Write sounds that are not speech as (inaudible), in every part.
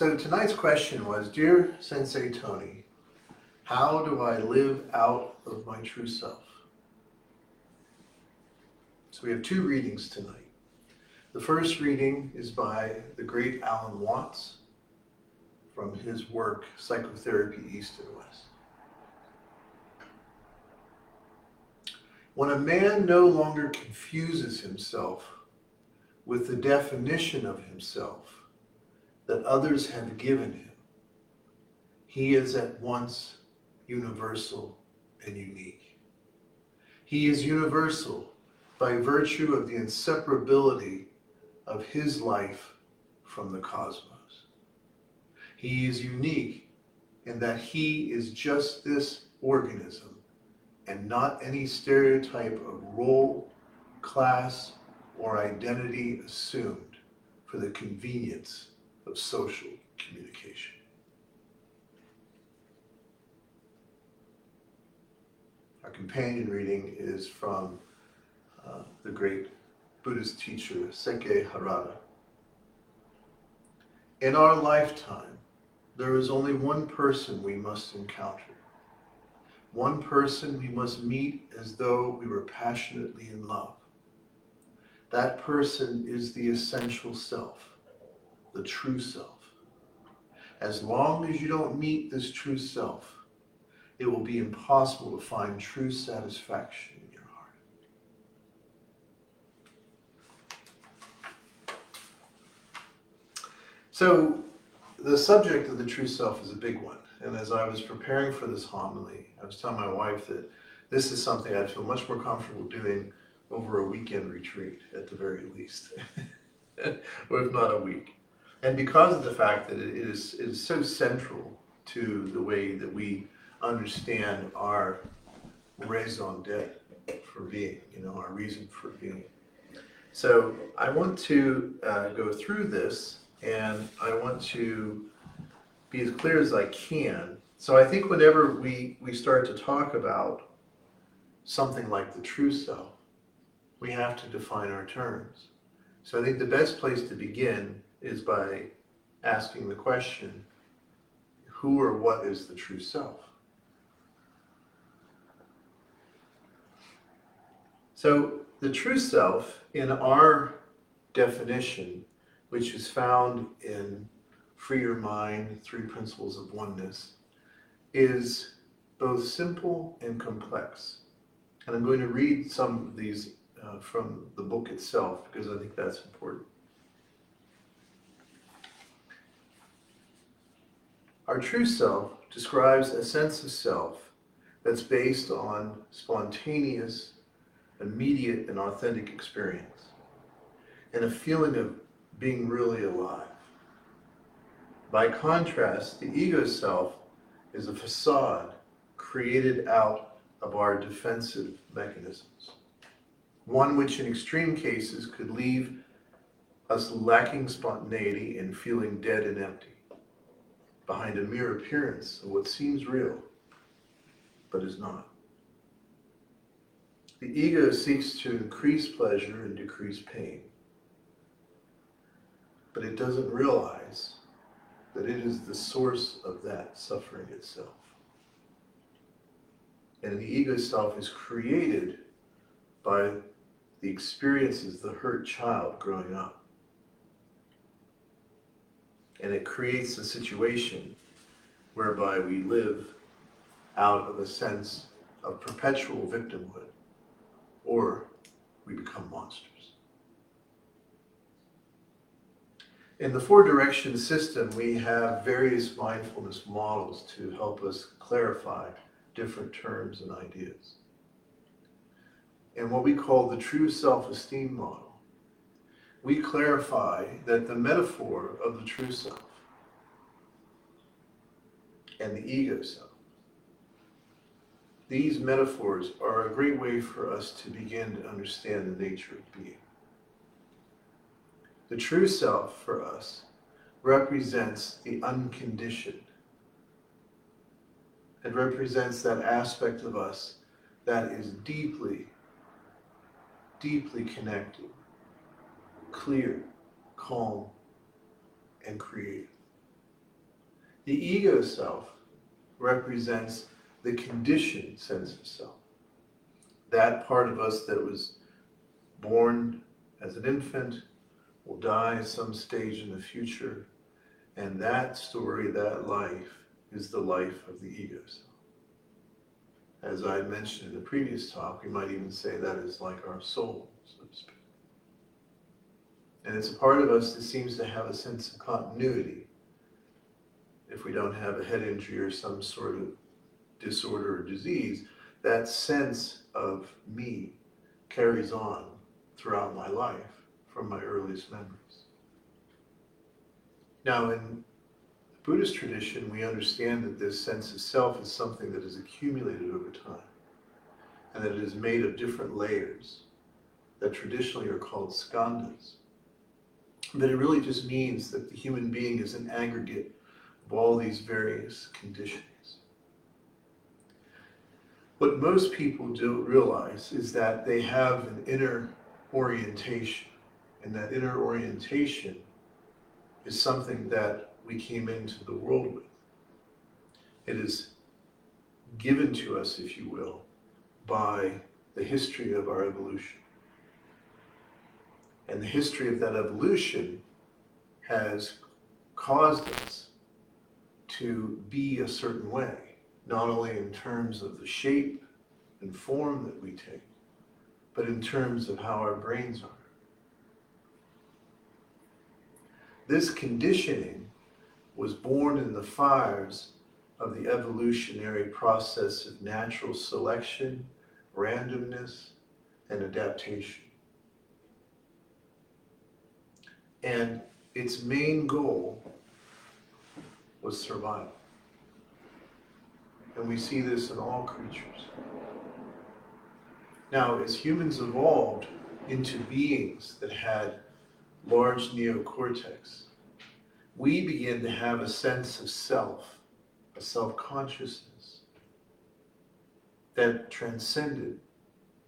So tonight's question was Dear Sensei Tony, how do I live out of my true self? So we have two readings tonight. The first reading is by the great Alan Watts from his work, Psychotherapy East and West. When a man no longer confuses himself with the definition of himself that others have given him, he is at once universal and unique. He is universal by virtue of the inseparability of his life from the cosmos. He is unique in that he is just this organism and not any stereotype of role, class, or identity assumed for the convenience of social communication. Our companion reading is from uh, the great Buddhist teacher Sekkei Harada. In our lifetime, there is only one person we must encounter. One person we must meet as though we were passionately in love. That person is the essential self, the true self. As long as you don't meet this true self, it will be impossible to find true satisfaction in your heart. So, the subject of the true self is a big one. And as I was preparing for this homily, I was telling my wife that this is something I'd feel much more comfortable doing over a weekend retreat at the very least, (laughs) or if not a week. And because of the fact that it is, it is so central to the way that we understand our raison d'etre for being, you know, our reason for being. So I want to uh, go through this and I want to be as clear as I can. So I think whenever we, we start to talk about something like the true self, we have to define our terms. So I think the best place to begin is by asking the question, who or what is the true self? So the true self in our definition, which is found in Free Your Mind, Three Principles of Oneness, is both simple and complex. And I'm going to read some of these uh, from the book itself because I think that's important. Our true self describes a sense of self that's based on spontaneous, immediate, and authentic experience, and a feeling of being really alive. By contrast, the ego self is a facade created out of our defensive mechanisms one which in extreme cases could leave us lacking spontaneity and feeling dead and empty behind a mere appearance of what seems real but is not. The ego seeks to increase pleasure and decrease pain, but it doesn't realize that it is the source of that suffering itself. And the ego self is created by the experiences the hurt child growing up. And it creates a situation whereby we live out of a sense of perpetual victimhood or we become monsters. In the four direction system, we have various mindfulness models to help us clarify different terms and ideas And what we call the true self esteem model, we clarify that the metaphor of the true self and the ego self, these metaphors are a great way for us to begin to understand the nature of being. The true self for us represents the unconditioned. It represents that aspect of us that is deeply deeply connected, clear, calm, and creative. The ego self represents the conditioned sense of self. That part of us that was born as an infant will die at some stage in the future. And that story, that life, is the life of the ego self. As I mentioned in the previous talk, we might even say that is like our soul. And it's a part of us that seems to have a sense of continuity if we don't have a head injury or some sort of disorder or disease, that sense of me carries on throughout my life from my earliest memories. Now, in Buddhist tradition, we understand that this sense of self is something that is accumulated over time and that it is made of different layers that traditionally are called skandhas. But it really just means that the human being is an aggregate of all these various conditions. What most people don't realize is that they have an inner orientation, and that inner orientation is something that we came into the world with. It is given to us, if you will, by the history of our evolution. And the history of that evolution has caused us to be a certain way, not only in terms of the shape and form that we take, but in terms of how our brains are. This conditioning was born in the fires of the evolutionary process of natural selection, randomness, and adaptation. And its main goal was survival. And we see this in all creatures. Now, as humans evolved into beings that had large neocortex, we begin to have a sense of self, a self consciousness that transcended,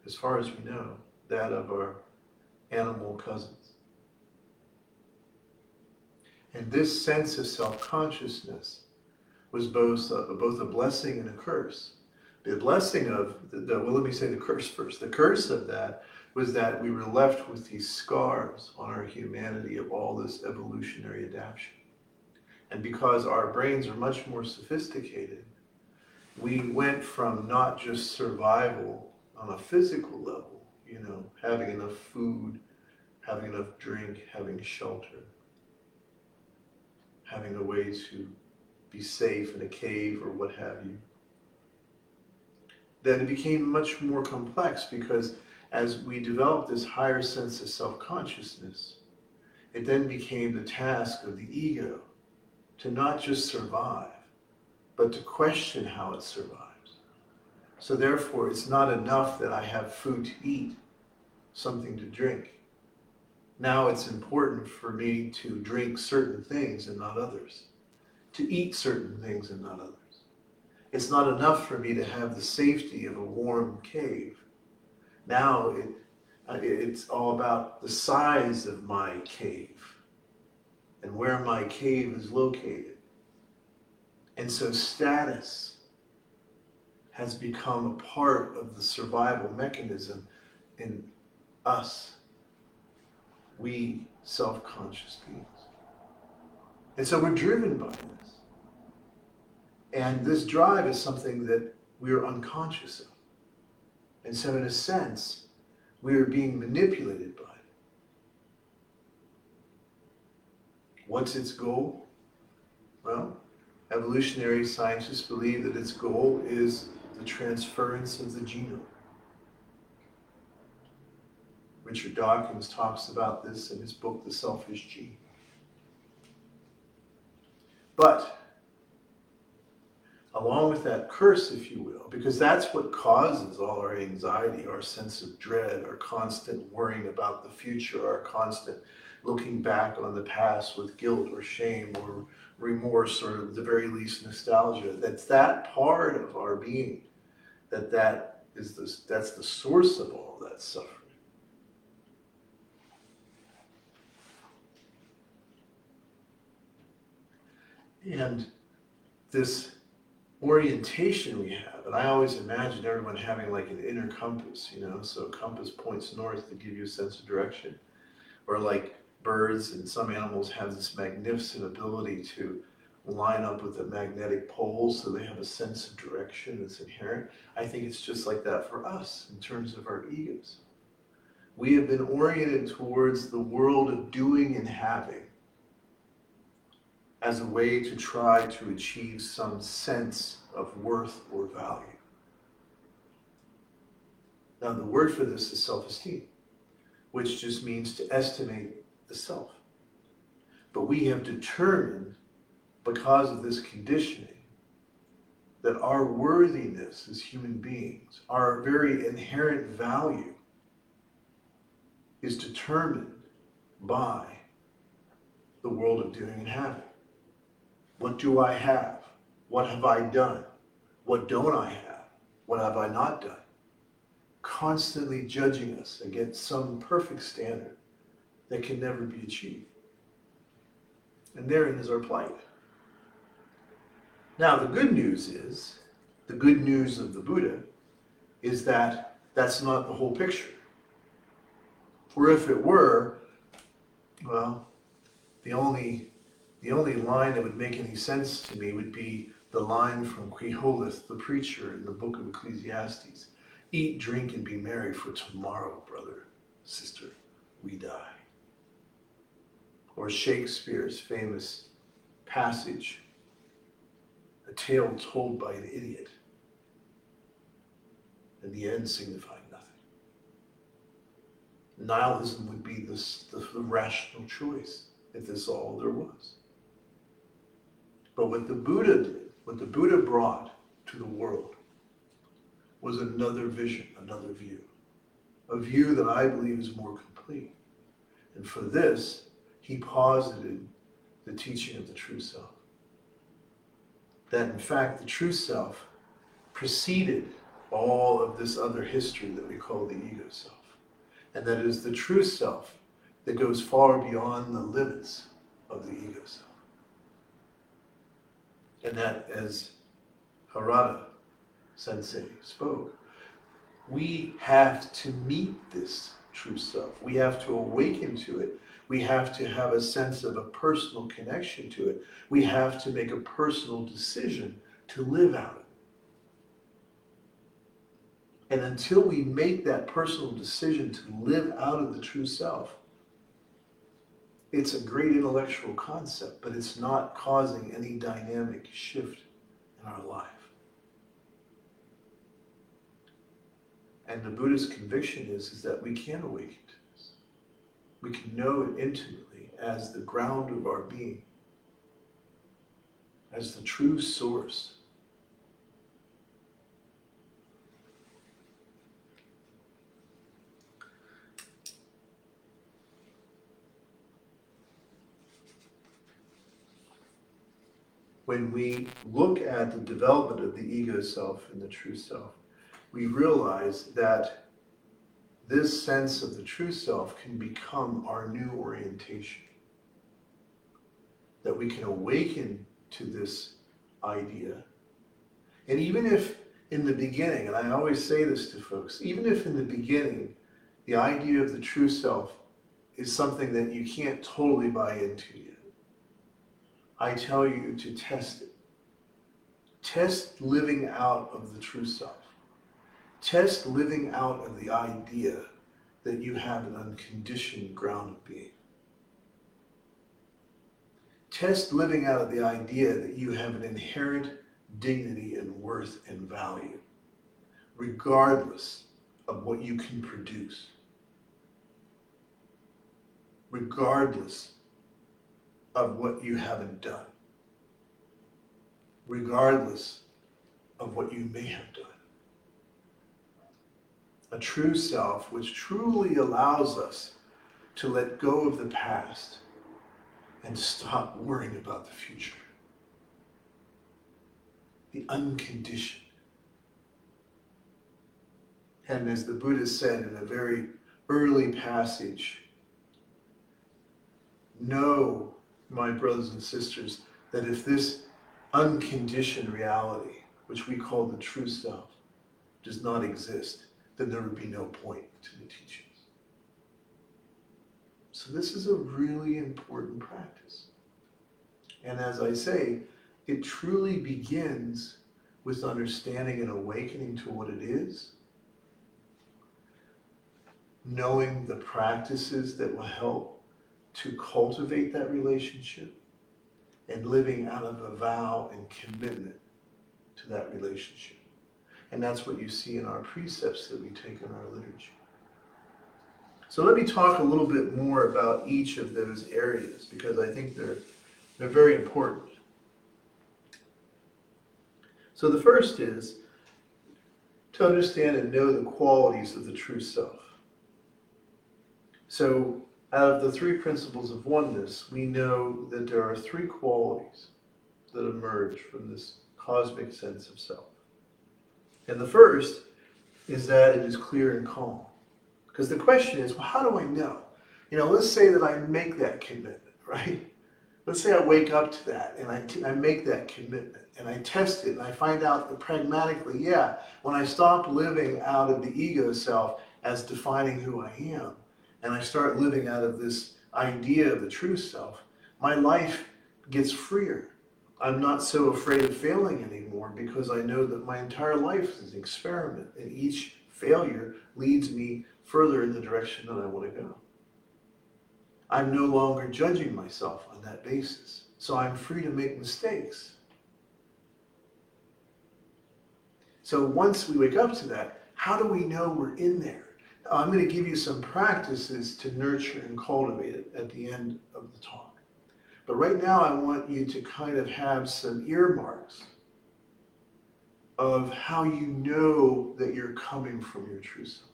as far as we know, that of our animal cousins. And this sense of self consciousness was both a, both a blessing and a curse. The blessing of, the, the, well, let me say the curse first. The curse of that was that we were left with these scars on our humanity of all this evolutionary adaptation. And because our brains are much more sophisticated, we went from not just survival on a physical level, you know, having enough food, having enough drink, having shelter, having a way to be safe in a cave or what have you. Then it became much more complex because as we developed this higher sense of self consciousness, it then became the task of the ego to not just survive, but to question how it survives. So, therefore, it's not enough that I have food to eat, something to drink. Now it's important for me to drink certain things and not others, to eat certain things and not others. It's not enough for me to have the safety of a warm cave. Now it, uh, it's all about the size of my cave and where my cave is located. And so status has become a part of the survival mechanism in us we self conscious beings. And so we're driven by this. And this drive is something that we are unconscious of. And so, in a sense, we are being manipulated by it. What's its goal? Well, evolutionary scientists believe that its goal is the transference of the genome. Richard Dawkins talks about this in his book, The Selfish Gene. But along with that curse, if you will, because that's what causes all our anxiety, our sense of dread, our constant worrying about the future, our constant looking back on the past with guilt or shame or remorse or at the very least nostalgia. That's that part of our being that that is the, that's the source of all that suffering. And this orientation we have, and I always imagine everyone having like an inner compass, you know, so compass points north to give you a sense of direction. Or like birds and some animals have this magnificent ability to line up with the magnetic poles so they have a sense of direction that's inherent. I think it's just like that for us in terms of our egos. We have been oriented towards the world of doing and having as a way to try to achieve some sense of worth or value. Now, the word for this is self esteem, which just means to estimate the self. But we have determined, because of this conditioning, that our worthiness as human beings, our very inherent value, is determined by the world of doing and having. What do I have? What have I done? What don't I have? What have I not done? Constantly judging us against some perfect standard that can never be achieved. And therein is our plight. Now, the good news is, the good news of the Buddha is that that's not the whole picture. For if it were, well, the only the only line that would make any sense to me would be the line from Qoheleth, the preacher, in the book of Ecclesiastes Eat, drink, and be merry, for tomorrow, brother, sister, we die. Or Shakespeare's famous passage, a tale told by an idiot, and the end signifying nothing. Nihilism would be this, the, the rational choice if this all there was. But what the Buddha did, what the Buddha brought to the world, was another vision, another view. A view that I believe is more complete. And for this, he posited the teaching of the true self. That in fact, the true self preceded all of this other history that we call the ego self. And that it is the true self that goes far beyond the limits of the ego self. And that, as Harada sensei spoke, we have to meet this true self. We have to awaken to it. We have to have a sense of a personal connection to it. We have to make a personal decision to live out it. And until we make that personal decision to live out of the true self, it's a great intellectual concept, but it's not causing any dynamic shift in our life. And the Buddha's conviction is, is that we can awaken to this. We can know it intimately as the ground of our being, as the true source when we look at the development of the ego self and the true self, we realize that this sense of the true self can become our new orientation. That we can awaken to this idea. And even if in the beginning, and I always say this to folks, even if in the beginning the idea of the true self is something that you can't totally buy into yet I tell you to test it. Test living out of the true self. Test living out of the idea that you have an unconditioned ground of being. Test living out of the idea that you have an inherent dignity and worth and value, regardless of what you can produce, regardless of what you haven't done, regardless of what you may have done. A true self which truly allows us to let go of the past and stop worrying about the future. The unconditioned. And as the Buddha said in a very early passage, know my brothers and sisters, that if this unconditioned reality, which we call the true self, does not exist, then there would be no point to the teachings. So this is a really important practice. And as I say, it truly begins with understanding and awakening to what it is, knowing the practices that will help to cultivate that relationship, and living out of a vow and commitment to that relationship. And that's what you see in our precepts that we take in our liturgy. So let me talk a little bit more about each of those areas because I think they're, they're very important. So the first is to understand and know the qualities of the true self. So out of the three principles of oneness, we know that there are three qualities that emerge from this cosmic sense of self. And the first is that it is clear and calm. Because the question is, well, how do I know? You know, let's say that I make that commitment, right? Let's say I wake up to that and I, t- I make that commitment and I test it and I find out that pragmatically, yeah, when I stop living out of the ego self as defining who I am and I start living out of this idea of the true self, my life gets freer. I'm not so afraid of failing anymore because I know that my entire life is an experiment and each failure leads me further in the direction that I want to go. I'm no longer judging myself on that basis. So I'm free to make mistakes. So once we wake up to that, how do we know we're in there? I'm going to give you some practices to nurture and cultivate it at the end of the talk. But right now, I want you to kind of have some earmarks of how you know that you're coming from your true self.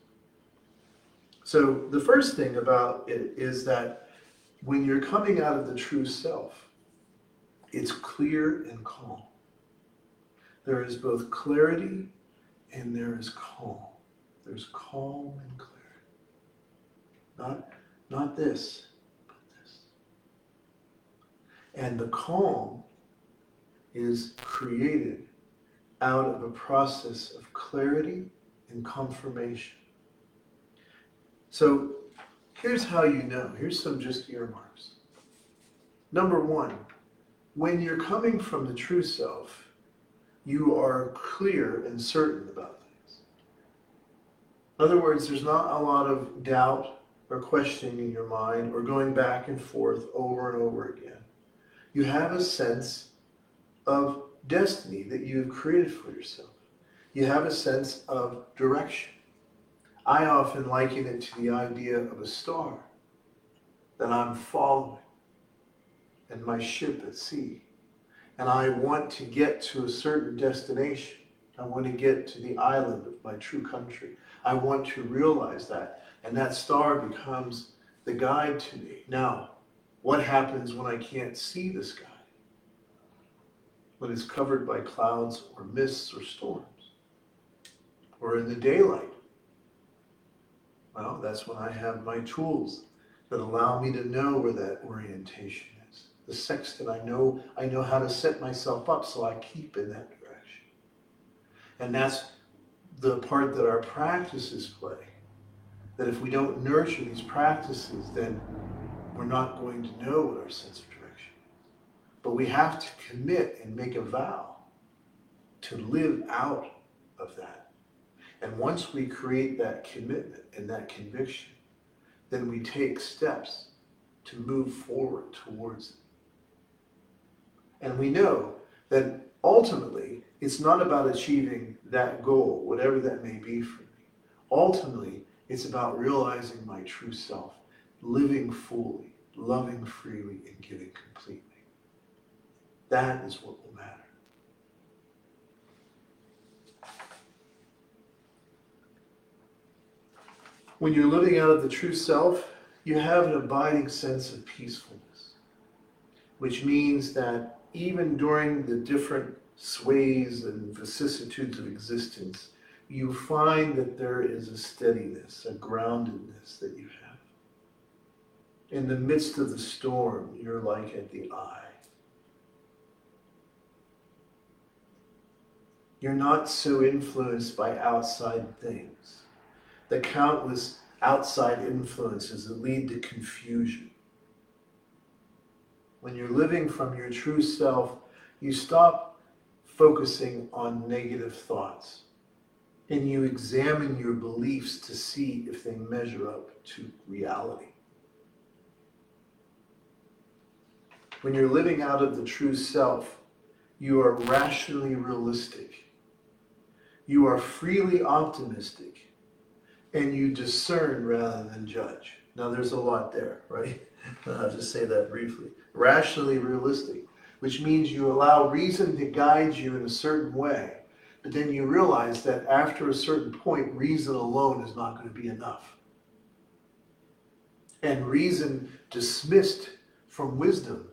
So the first thing about it is that when you're coming out of the true self, it's clear and calm. There is both clarity and there is calm. There's calm and clarity. Not, not this, but this. And the calm is created out of a process of clarity and confirmation. So here's how you know. Here's some just earmarks. Number one, when you're coming from the true self, you are clear and certain about. In other words, there's not a lot of doubt or questioning in your mind or going back and forth over and over again. You have a sense of destiny that you've created for yourself. You have a sense of direction. I often liken it to the idea of a star that I'm following and my ship at sea. And I want to get to a certain destination. I want to get to the island of my true country. I want to realize that. And that star becomes the guide to me. Now, what happens when I can't see the sky? When it's covered by clouds or mists or storms? Or in the daylight? Well, that's when I have my tools that allow me to know where that orientation is. The sextant, I know, I know how to set myself up so I keep in that direction. And that's the part that our practices play. That if we don't nurture these practices, then we're not going to know what our sense of direction is. But we have to commit and make a vow to live out of that. And once we create that commitment and that conviction, then we take steps to move forward towards it. And we know that ultimately, it's not about achieving that goal, whatever that may be for me. Ultimately, it's about realizing my true self, living fully, loving freely, and giving completely. That is what will matter. When you're living out of the true self, you have an abiding sense of peacefulness, which means that even during the different sways and vicissitudes of existence, you find that there is a steadiness, a groundedness that you have. In the midst of the storm, you're like at the eye. You're not so influenced by outside things, the countless outside influences that lead to confusion. When you're living from your true self, you stop focusing on negative thoughts and you examine your beliefs to see if they measure up to reality. When you're living out of the true self, you are rationally realistic. You are freely optimistic and you discern rather than judge. Now, there's a lot there, right? (laughs) I'll just say that briefly. Rationally realistic, which means you allow reason to guide you in a certain way, but then you realize that after a certain point, reason alone is not going to be enough. And reason dismissed from wisdom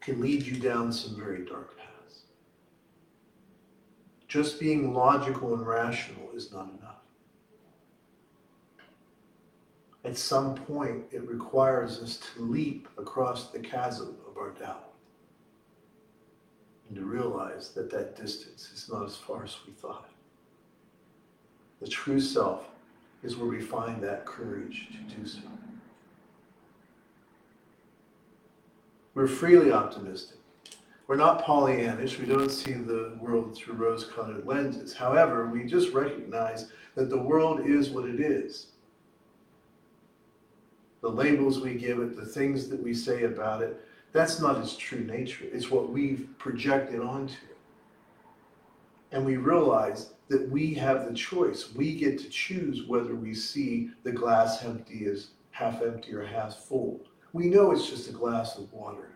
can lead you down some very dark paths. Just being logical and rational is not enough. At some point, it requires us to leap across the chasm of our doubt and to realize that that distance is not as far as we thought. The true self is where we find that courage to do so. We're freely optimistic. We're not Pollyannish. We don't see the world through rose colored lenses. However, we just recognize that the world is what it is. The labels we give it, the things that we say about it, that's not its true nature. It's what we've projected onto. And we realize that we have the choice. We get to choose whether we see the glass empty as half empty or half full. We know it's just a glass of water.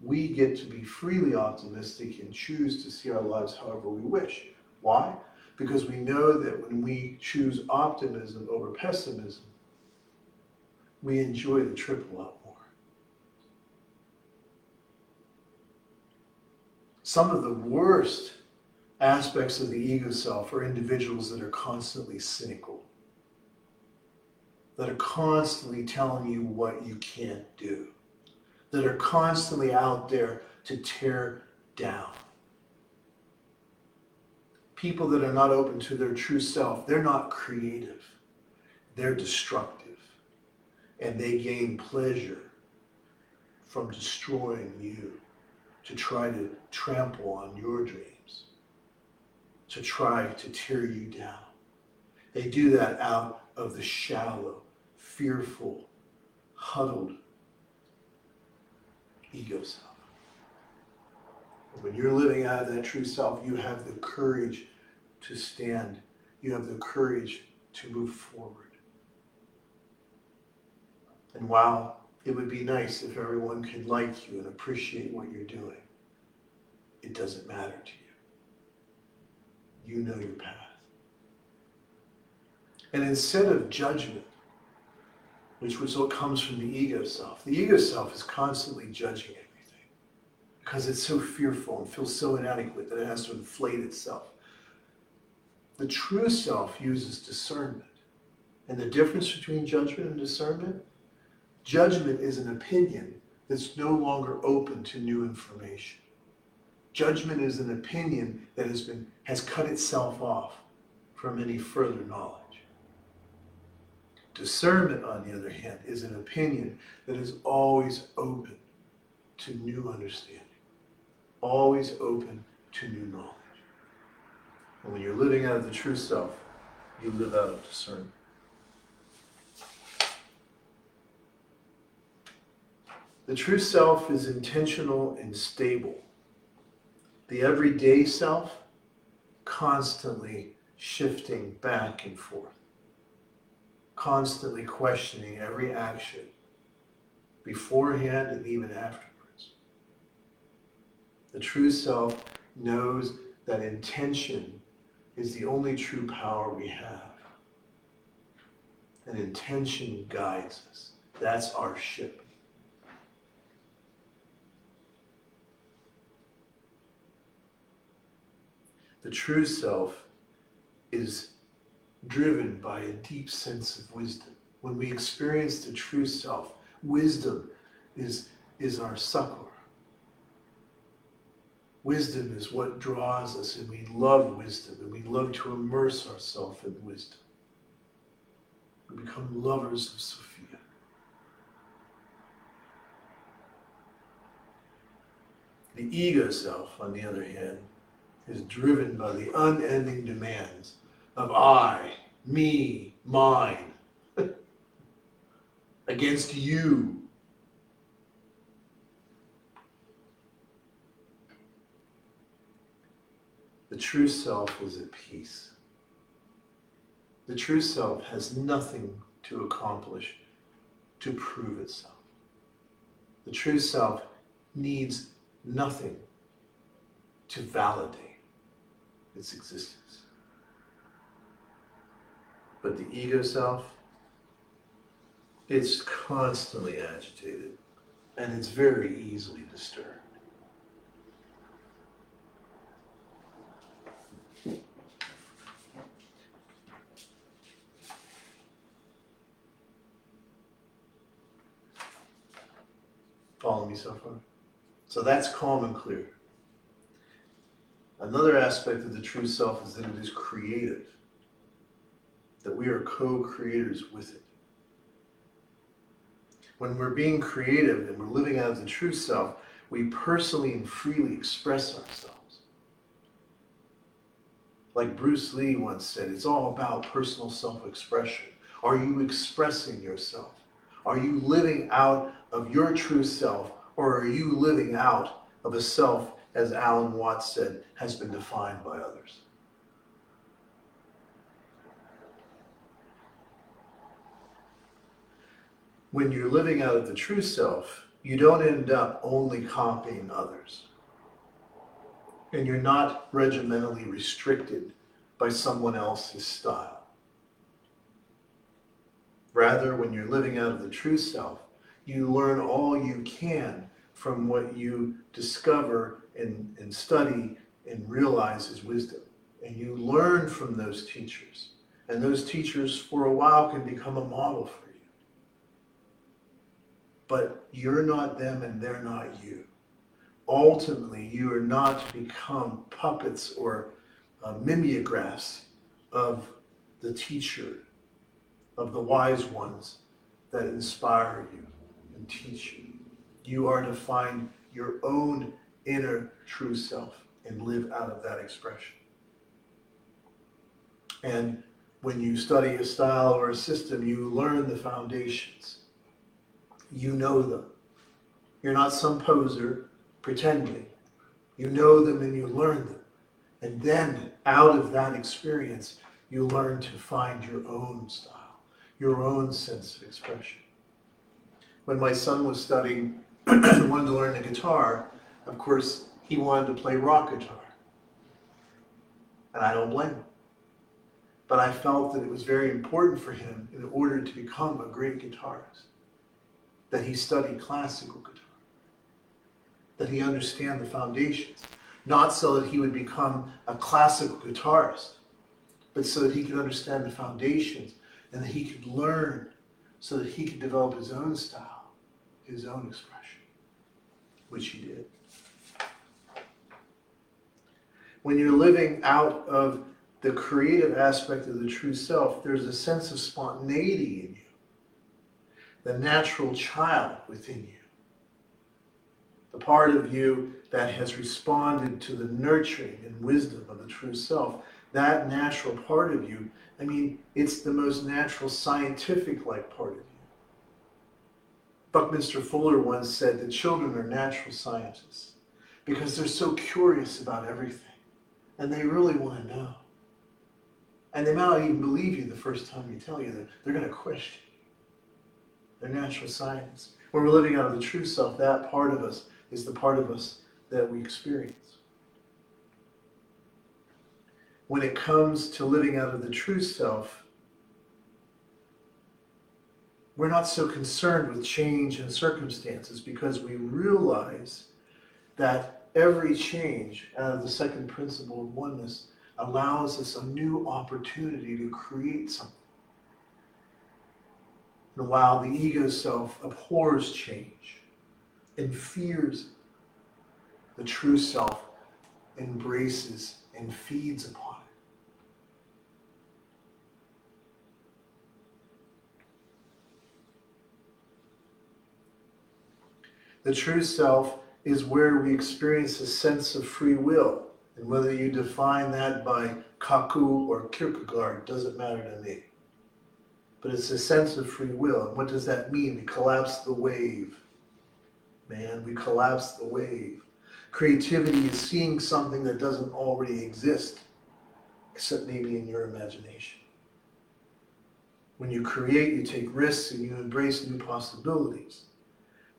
We get to be freely optimistic and choose to see our lives however we wish. Why? Because we know that when we choose optimism over pessimism, we enjoy the triple a lot more. Some of the worst aspects of the ego self are individuals that are constantly cynical that are constantly telling you what you can't do, that are constantly out there to tear down. People that are not open to their true self, they're not creative, they're destructive, and they gain pleasure from destroying you to try to trample on your dreams, to try to tear you down. They do that out of the shallow fearful, huddled ego self. When you're living out of that true self, you have the courage to stand. You have the courage to move forward. And while it would be nice if everyone could like you and appreciate what you're doing, it doesn't matter to you. You know your path. And instead of judgment, which was what comes from the ego self. The ego self is constantly judging everything because it's so fearful and feels so inadequate that it has to inflate itself. The true self uses discernment. And the difference between judgment and discernment? Judgment is an opinion that's no longer open to new information. Judgment is an opinion that has been has cut itself off from any further knowledge. Discernment, on the other hand, is an opinion that is always open to new understanding, always open to new knowledge. And when you're living out of the true self, you live out of discernment. The true self is intentional and stable. The everyday self, constantly shifting back and forth constantly questioning every action beforehand and even afterwards. The true self knows that intention is the only true power we have. And intention guides us. That's our ship. The true self is driven by a deep sense of wisdom. When we experience the true self, wisdom is, is our succor. Wisdom is what draws us, and we love wisdom, and we love to immerse ourselves in wisdom. We become lovers of Sophia. The ego self, on the other hand, is driven by the unending demands of I, me, mine, (laughs) against you, The true self is at peace. The true self has nothing to accomplish to prove itself. The true self needs nothing to validate its existence. But the ego self, it's constantly agitated and it's very easily disturbed. Follow me so far? So that's calm and clear. Another aspect of the true self is that it is creative, that we are co creators with it. When we're being creative and we're living out of the true self, we personally and freely express ourselves. Like Bruce Lee once said, it's all about personal self expression. Are you expressing yourself? Are you living out of your true self, or are you living out of a self, as Alan Watts said, has been defined by others? When you're living out of the true self, you don't end up only copying others. And you're not regimentally restricted by someone else's style. Rather, when you're living out of the true self, you learn all you can from what you discover and, and study and realize is wisdom. And you learn from those teachers. And those teachers, for a while, can become a model for you. But you're not them and they're not you. Ultimately, you are not to become puppets or uh, mimeographs of the teacher of the wise ones that inspire you and teach you. You are to find your own inner true self and live out of that expression. And when you study a style or a system, you learn the foundations. You know them. You're not some poser pretending. You know them and you learn them. And then out of that experience, you learn to find your own style your own sense of expression. When my son was studying, (clears throat) wanted to learn the guitar, of course, he wanted to play rock guitar. And I don't blame him. But I felt that it was very important for him in order to become a great guitarist that he study classical guitar, that he understand the foundations, not so that he would become a classical guitarist, but so that he could understand the foundations and that he could learn so that he could develop his own style, his own expression, which he did. When you're living out of the creative aspect of the true self, there's a sense of spontaneity in you, the natural child within you, the part of you that has responded to the nurturing and wisdom of the true self. That natural part of you I mean, it's the most natural, scientific like part of you. Buckminster Fuller once said that children are natural scientists because they're so curious about everything and they really want to know. And they might not even believe you the first time you tell you that they're going to question. They're natural science. When we're living out of the true self, that part of us is the part of us that we experience when it comes to living out of the true self, we're not so concerned with change and circumstances because we realize that every change out of the second principle of oneness allows us a new opportunity to create something. And while the ego self abhors change and fears the true self embraces and feeds upon it. The true self is where we experience a sense of free will. And whether you define that by Kaku or Kierkegaard doesn't matter to me. But it's a sense of free will. And what does that mean? We collapse the wave. Man, we collapse the wave. Creativity is seeing something that doesn't already exist, except maybe in your imagination. When you create, you take risks and you embrace new possibilities.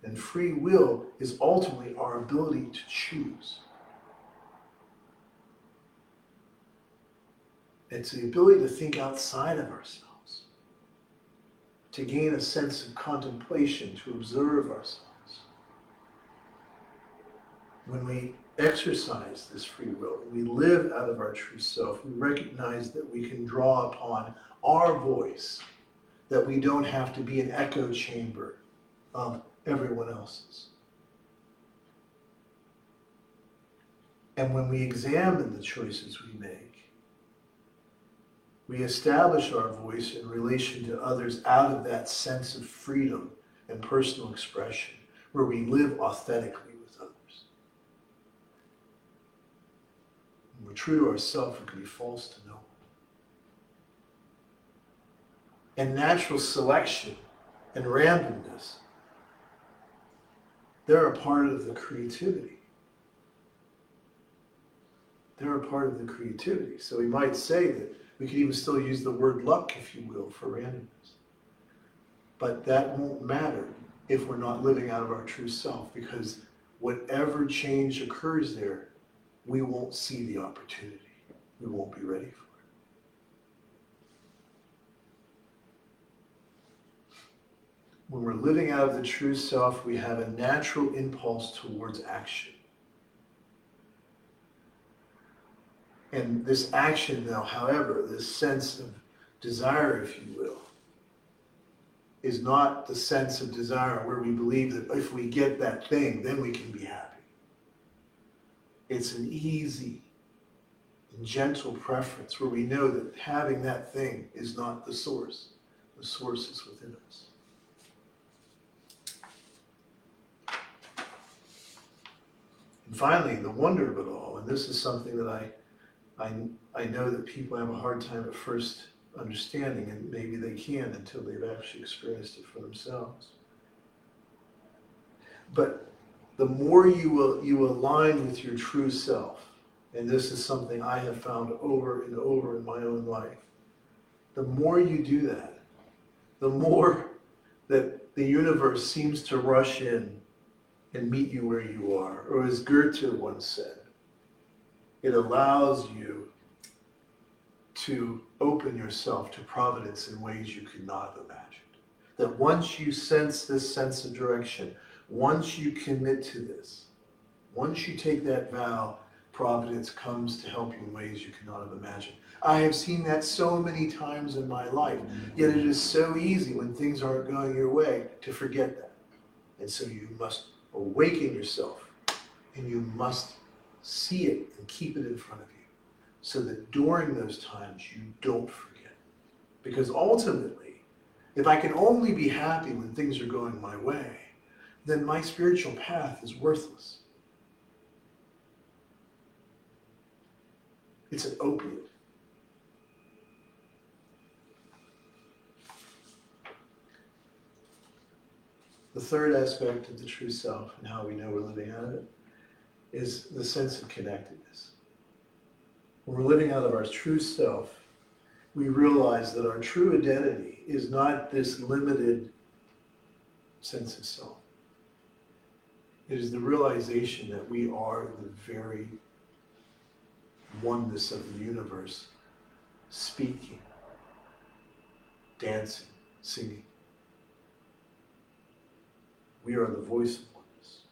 And free will is ultimately our ability to choose. It's the ability to think outside of ourselves, to gain a sense of contemplation, to observe ourselves. When we exercise this free will, we live out of our true self, we recognize that we can draw upon our voice, that we don't have to be an echo chamber of everyone else's. And when we examine the choices we make, we establish our voice in relation to others out of that sense of freedom and personal expression, where we live authentically with others. When we're true to ourselves, we can be false to no one. And natural selection and randomness they're a part of the creativity. They're a part of the creativity. So we might say that we could even still use the word luck, if you will, for randomness. But that won't matter if we're not living out of our true self, because whatever change occurs there, we won't see the opportunity. We won't be ready for it. When we're living out of the true self, we have a natural impulse towards action. And this action, now, however, this sense of desire, if you will, is not the sense of desire where we believe that if we get that thing, then we can be happy. It's an easy and gentle preference where we know that having that thing is not the source. The source is within us. And finally, the wonder of it all, and this is something that I, I, I know that people have a hard time at first understanding, and maybe they can until they've actually experienced it for themselves. But the more you will, you align with your true self, and this is something I have found over and over in my own life, the more you do that, the more that the universe seems to rush in and meet you where you are. Or as Goethe once said, it allows you to open yourself to providence in ways you could not have imagined. That once you sense this sense of direction, once you commit to this, once you take that vow, providence comes to help you in ways you cannot have imagined. I have seen that so many times in my life, yet it is so easy when things aren't going your way to forget that. And so you must awaken yourself and you must see it and keep it in front of you so that during those times you don't forget. Because ultimately, if I can only be happy when things are going my way, then my spiritual path is worthless. It's an opiate. The third aspect of the true self and how we know we're living out of it is the sense of connectedness. When we're living out of our true self, we realize that our true identity is not this limited sense of self. It is the realization that we are the very oneness of the universe, speaking, dancing, singing. We are the voice of oneness.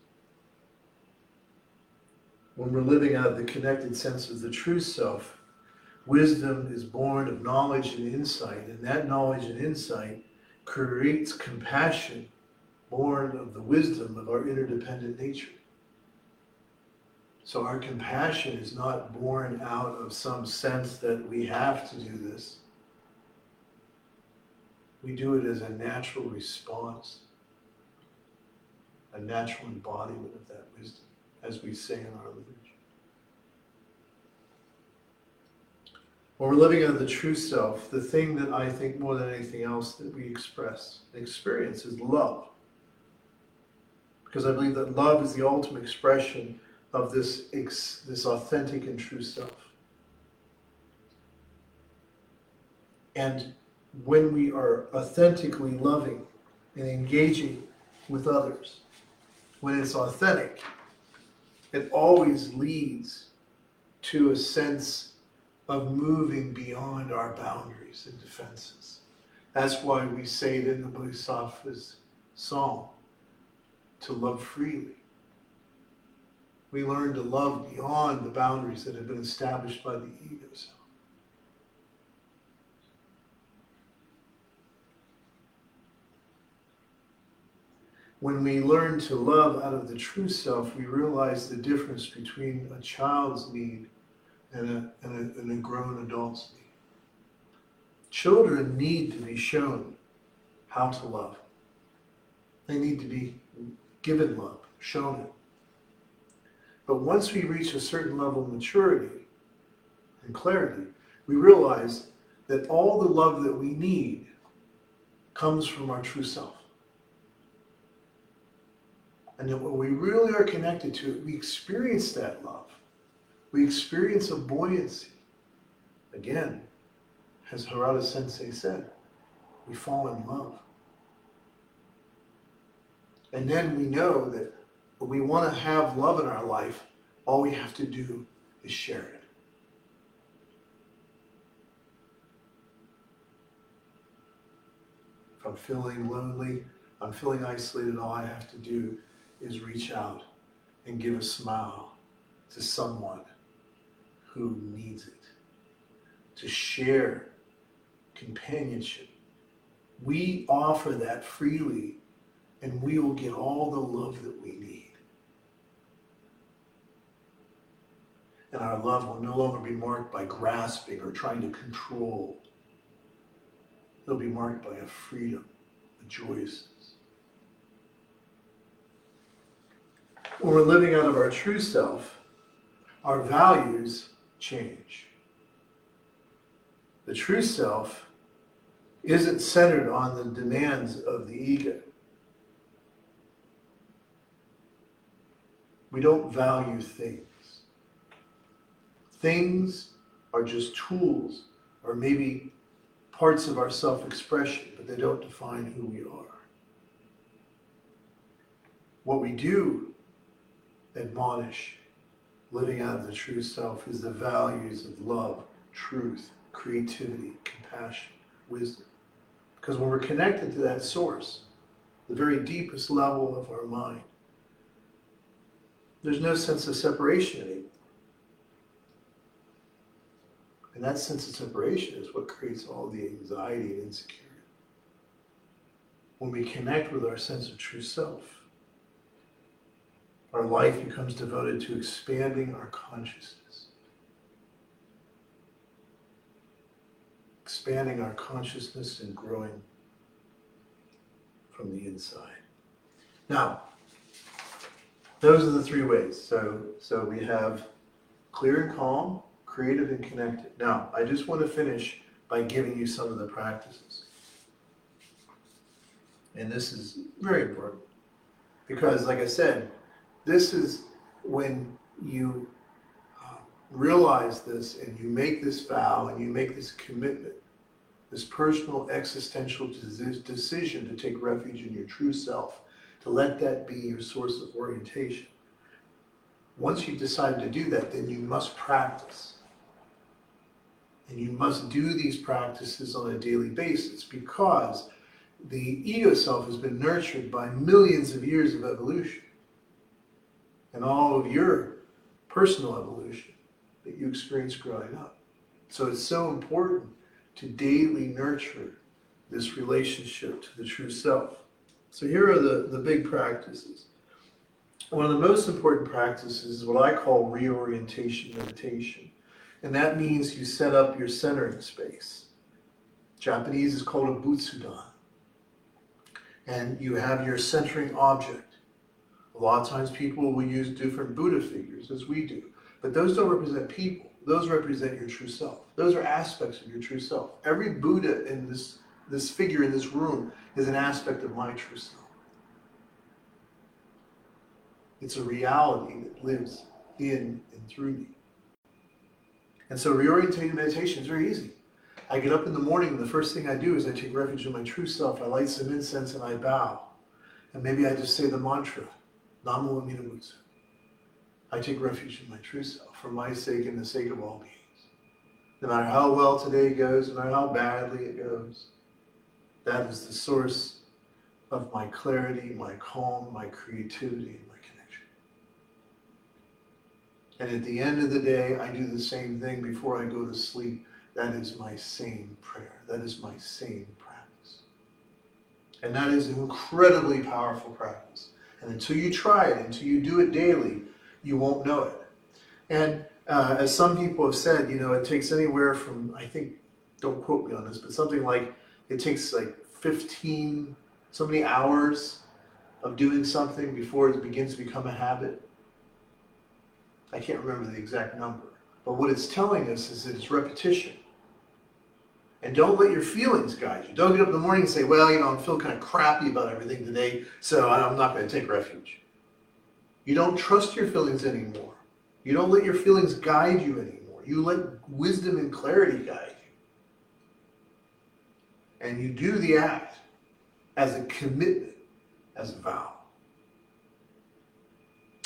When we're living out of the connected sense of the true self, wisdom is born of knowledge and insight, and that knowledge and insight creates compassion born of the wisdom of our interdependent nature. So our compassion is not born out of some sense that we have to do this. We do it as a natural response, a natural embodiment of that wisdom, as we say in our liturgy. When we're living out of the true self, the thing that I think more than anything else that we express experience is love. Because I believe that love is the ultimate expression of this, this authentic and true self. And when we are authentically loving and engaging with others, when it's authentic, it always leads to a sense of moving beyond our boundaries and defenses. That's why we say it in the Bodhisattva's song to love freely. We learn to love beyond the boundaries that have been established by the ego self. When we learn to love out of the true self, we realize the difference between a child's need and a, and a, and a grown adult's need. Children need to be shown how to love. They need to be given love, shown it. But once we reach a certain level of maturity and clarity, we realize that all the love that we need comes from our true self. And that when we really are connected to it, we experience that love. We experience a buoyancy. Again, as Harada Sensei said, we fall in love. And then we know that when we want to have love in our life, all we have to do is share it. If I'm feeling lonely, I'm feeling isolated, all I have to do is reach out and give a smile to someone who needs it. To share companionship. We offer that freely and we will get all the love that we need. And our love will no longer be marked by grasping or trying to control. It'll be marked by a freedom, a joyousness. When we're living out of our true self, our values change. The true self isn't centered on the demands of the ego. We don't value things. Things are just tools or maybe parts of our self expression, but they don't define who we are. What we do admonish living out of the true self is the values of love, truth, creativity, compassion, wisdom. Because when we're connected to that source, the very deepest level of our mind, there's no sense of separation anymore. And that sense of separation is what creates all the anxiety and insecurity. When we connect with our sense of true self, our life becomes devoted to expanding our consciousness. Expanding our consciousness and growing from the inside. Now, those are the three ways. So, so we have clear and calm, creative and connected. Now, I just want to finish by giving you some of the practices. And this is very important because, like I said, this is when you uh, realize this and you make this vow and you make this commitment, this personal existential decision to take refuge in your true self to let that be your source of orientation. Once you decide to do that, then you must practice. And you must do these practices on a daily basis because the ego self has been nurtured by millions of years of evolution and all of your personal evolution that you experienced growing up. So it's so important to daily nurture this relationship to the true self. So here are the, the big practices. one of the most important practices is what I call reorientation meditation. And that means you set up your centering space. Japanese is called a butsudan. And you have your centering object. A lot of times people will use different Buddha figures as we do, but those don't represent people. Those represent your true self. Those are aspects of your true self. Every Buddha in this, this figure in this room is an aspect of my true self. It's a reality that lives in and through me. And so reorientating meditation is very easy. I get up in the morning and the first thing I do is I take refuge in my true self. I light some incense and I bow. And maybe I just say the mantra, Namo Amida. I take refuge in my true self for my sake and the sake of all beings. No matter how well today goes, no matter how badly it goes, that is the source of my clarity, my calm, my creativity, and my connection. and at the end of the day, I do the same thing before I go to sleep. That is my same prayer. That is my same practice. And that is an incredibly powerful practice. And until you try it, until you do it daily, you won't know it. And uh, as some people have said, you know, it takes anywhere from, I think, don't quote me on this, but something like it takes like 15, so many hours of doing something before it begins to become a habit. I can't remember the exact number. But what it's telling us is that it's repetition. And don't let your feelings guide you. Don't get up in the morning and say, well, you know, I'm feeling kind of crappy about everything today, so I'm not going to take refuge. You don't trust your feelings anymore. You don't let your feelings guide you anymore. You let wisdom and clarity guide you. And you do the act as a commitment, as a vow.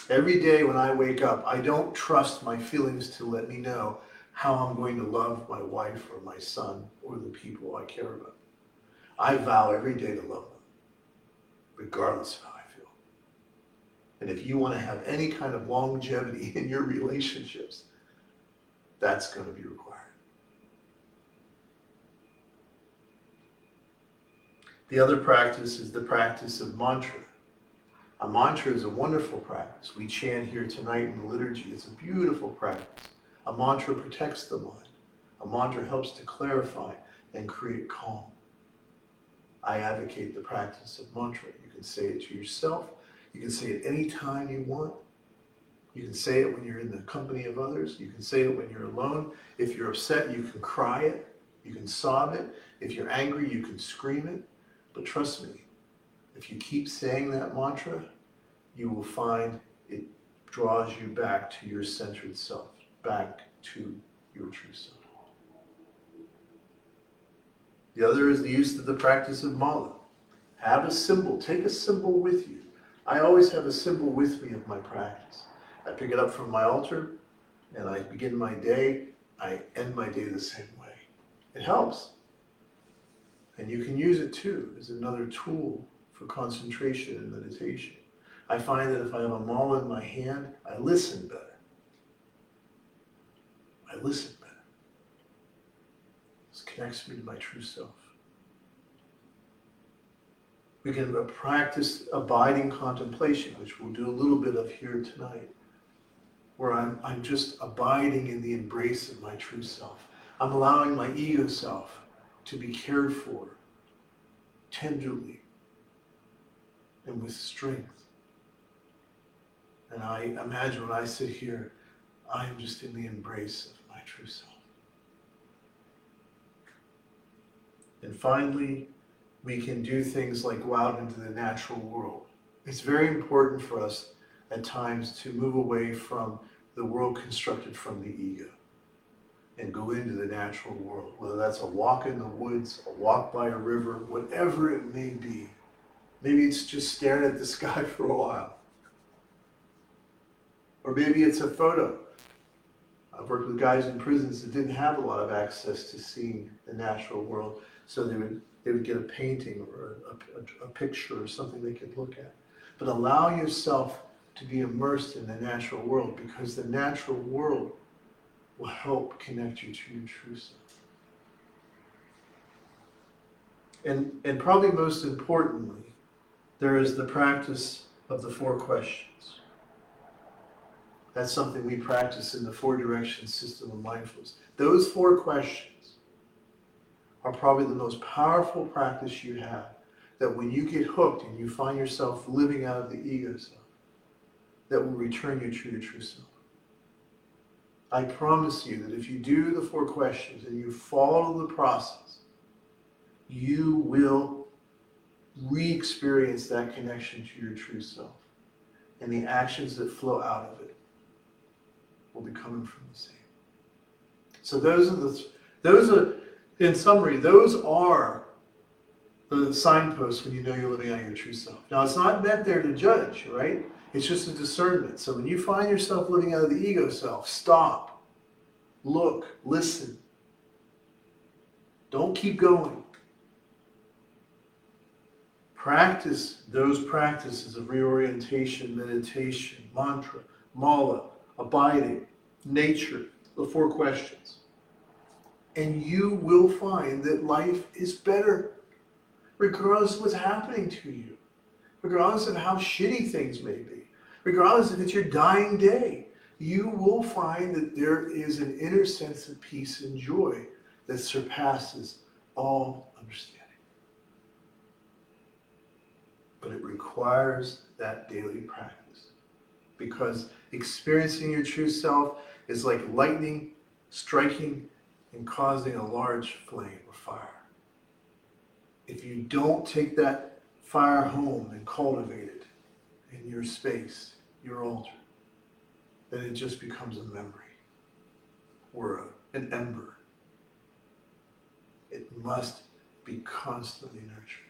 Every day when I wake up, I don't trust my feelings to let me know how I'm going to love my wife or my son or the people I care about. I vow every day to love them, regardless of how I feel. And if you want to have any kind of longevity (laughs) in your relationships, that's going to be required. The other practice is the practice of mantra. A mantra is a wonderful practice. We chant here tonight in the liturgy. It's a beautiful practice. A mantra protects the mind. A mantra helps to clarify and create calm. I advocate the practice of mantra. You can say it to yourself. You can say it anytime you want. You can say it when you're in the company of others. You can say it when you're alone. If you're upset, you can cry it. You can sob it. If you're angry, you can scream it. But trust me, if you keep saying that mantra, you will find it draws you back to your centered self, back to your true self. The other is the use of the practice of mala. Have a symbol, take a symbol with you. I always have a symbol with me of my practice. I pick it up from my altar and I begin my day. I end my day the same way. It helps. And you can use it too as another tool for concentration and meditation. I find that if I have a mala in my hand, I listen better. I listen connects me to my true self. We can uh, practice abiding contemplation, which we'll do a little bit of here tonight, where I'm, I'm just abiding in the embrace of my true self. I'm allowing my ego self to be cared for tenderly and with strength. And I imagine when I sit here, I am just in the embrace of my true self. And finally, we can do things like go out into the natural world. It's very important for us at times to move away from the world constructed from the ego and go into the natural world, whether that's a walk in the woods, a walk by a river, whatever it may be. Maybe it's just staring at the (laughs) sky for a while. Or maybe it's a photo. I've worked with guys in prisons that didn't have a lot of access to seeing the natural world, so they would they would get a painting or a, a, a picture or something they could look at. But allow yourself to be immersed in the natural world because the natural world will help connect you to your true self. And, and probably most importantly, there is the practice of the four questions. That's something we practice in the four direction system of mindfulness. Those four questions are probably the most powerful practice you have. That when you get hooked and you find yourself living out of the ego self, that will return you to your true self. I promise you that if you do the four questions and you follow the process, you will re experience that connection to your true self. And the actions that flow out of it will be coming from the same. So those are the those are in summary, those are the signposts when you know you're living out of your true self. Now it's not meant there to judge, right? It's just a discernment. So when you find yourself living out of the ego self, stop, look, listen. Don't keep going. Practice those practices of reorientation, meditation, mantra, mala, abiding, nature, the four questions. And you will find that life is better, regardless of what's happening to you, regardless of how shitty things may be, regardless if it's your dying day. You will find that there is an inner sense of peace and joy that surpasses all understanding. But it requires that daily practice because experiencing your true self is like lightning striking and causing a large flame or fire. If you don't take that fire home and cultivate it in your space, your altar, then it just becomes a memory or an ember. It must be constantly nurtured.